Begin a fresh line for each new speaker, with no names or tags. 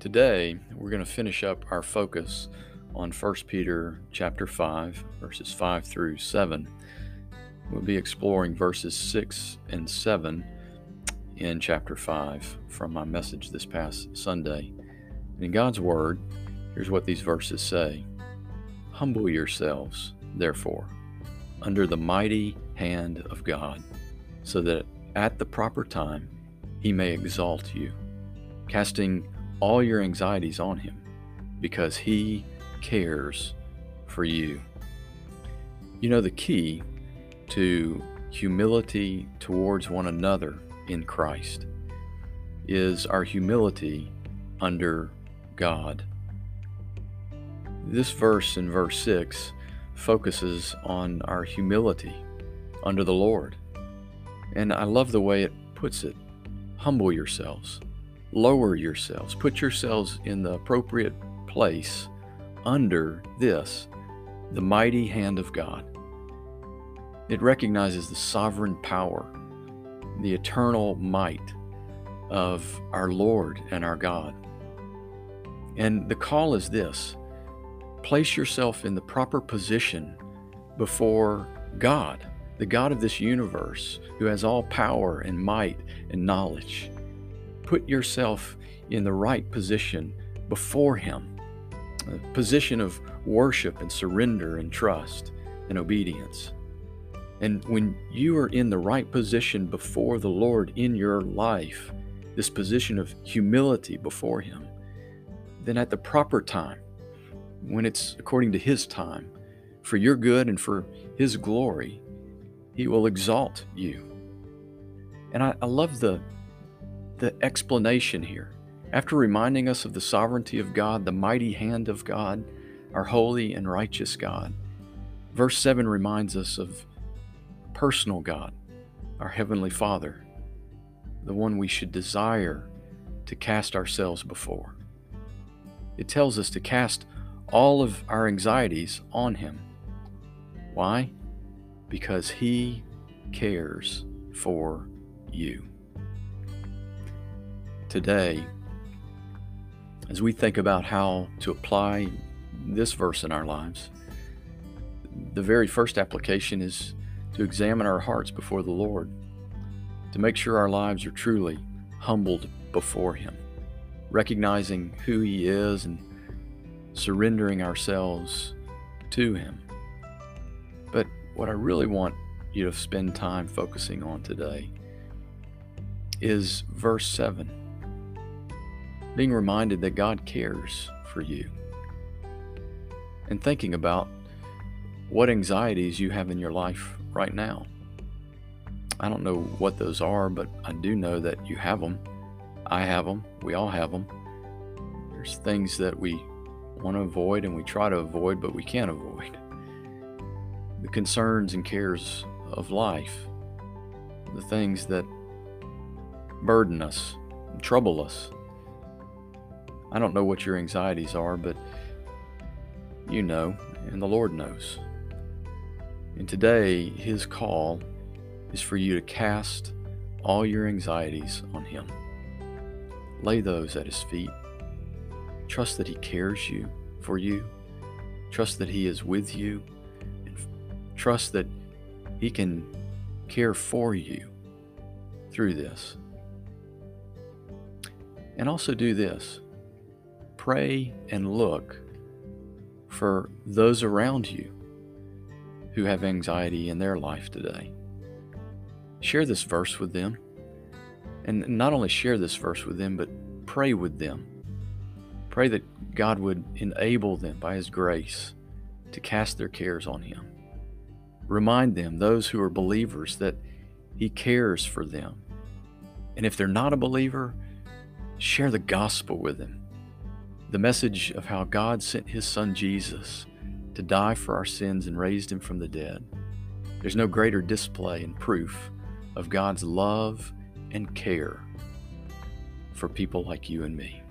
Today, we're going to finish up our focus on 1 Peter chapter 5, verses 5 through 7. We'll be exploring verses 6 and 7 in chapter 5 from my message this past Sunday. And in God's Word, here's what these verses say Humble yourselves, therefore, under the mighty hand of God, so that at the proper time he may exalt you, casting all your anxieties on him, because he cares for you. You know, the key to humility towards one another in Christ is our humility under God. This verse in verse 6 focuses on our humility under the Lord. And I love the way it puts it humble yourselves, lower yourselves, put yourselves in the appropriate place under this, the mighty hand of God. It recognizes the sovereign power, the eternal might of our Lord and our God. And the call is this place yourself in the proper position before God, the God of this universe, who has all power and might and knowledge. Put yourself in the right position before Him, a position of worship and surrender and trust and obedience. And when you are in the right position before the Lord in your life, this position of humility before Him, then at the proper time, when it's according to His time, for your good and for His glory, He will exalt you. And I, I love the, the explanation here. After reminding us of the sovereignty of God, the mighty hand of God, our holy and righteous God, verse 7 reminds us of personal God, our Heavenly Father, the one we should desire to cast ourselves before. It tells us to cast all of our anxieties on Him. Why? Because He cares for you. Today, as we think about how to apply this verse in our lives, the very first application is to examine our hearts before the Lord, to make sure our lives are truly humbled before Him, recognizing who He is and surrendering ourselves to Him. But what I really want you to spend time focusing on today is verse 7 being reminded that God cares for you and thinking about what anxieties you have in your life right now. I don't know what those are, but I do know that you have them. I have them. We all have them. There's things that we want to avoid and we try to avoid, but we can't avoid. The concerns and cares of life, the things that burden us, trouble us. I don't know what your anxieties are, but you know, and the Lord knows. And today, His call is for you to cast all your anxieties on Him. Lay those at His feet. Trust that He cares you for you. Trust that He is with you. And trust that He can care for you through this. And also do this pray and look for those around you who have anxiety in their life today. Share this verse with them. And not only share this verse with them, but pray with them. Pray that God would enable them by His grace to cast their cares on Him. Remind them, those who are believers, that He cares for them. And if they're not a believer, share the gospel with them. The message of how God sent His Son Jesus to die for our sins and raised Him from the dead. There's no greater display and proof of God's love and care for people like you and me.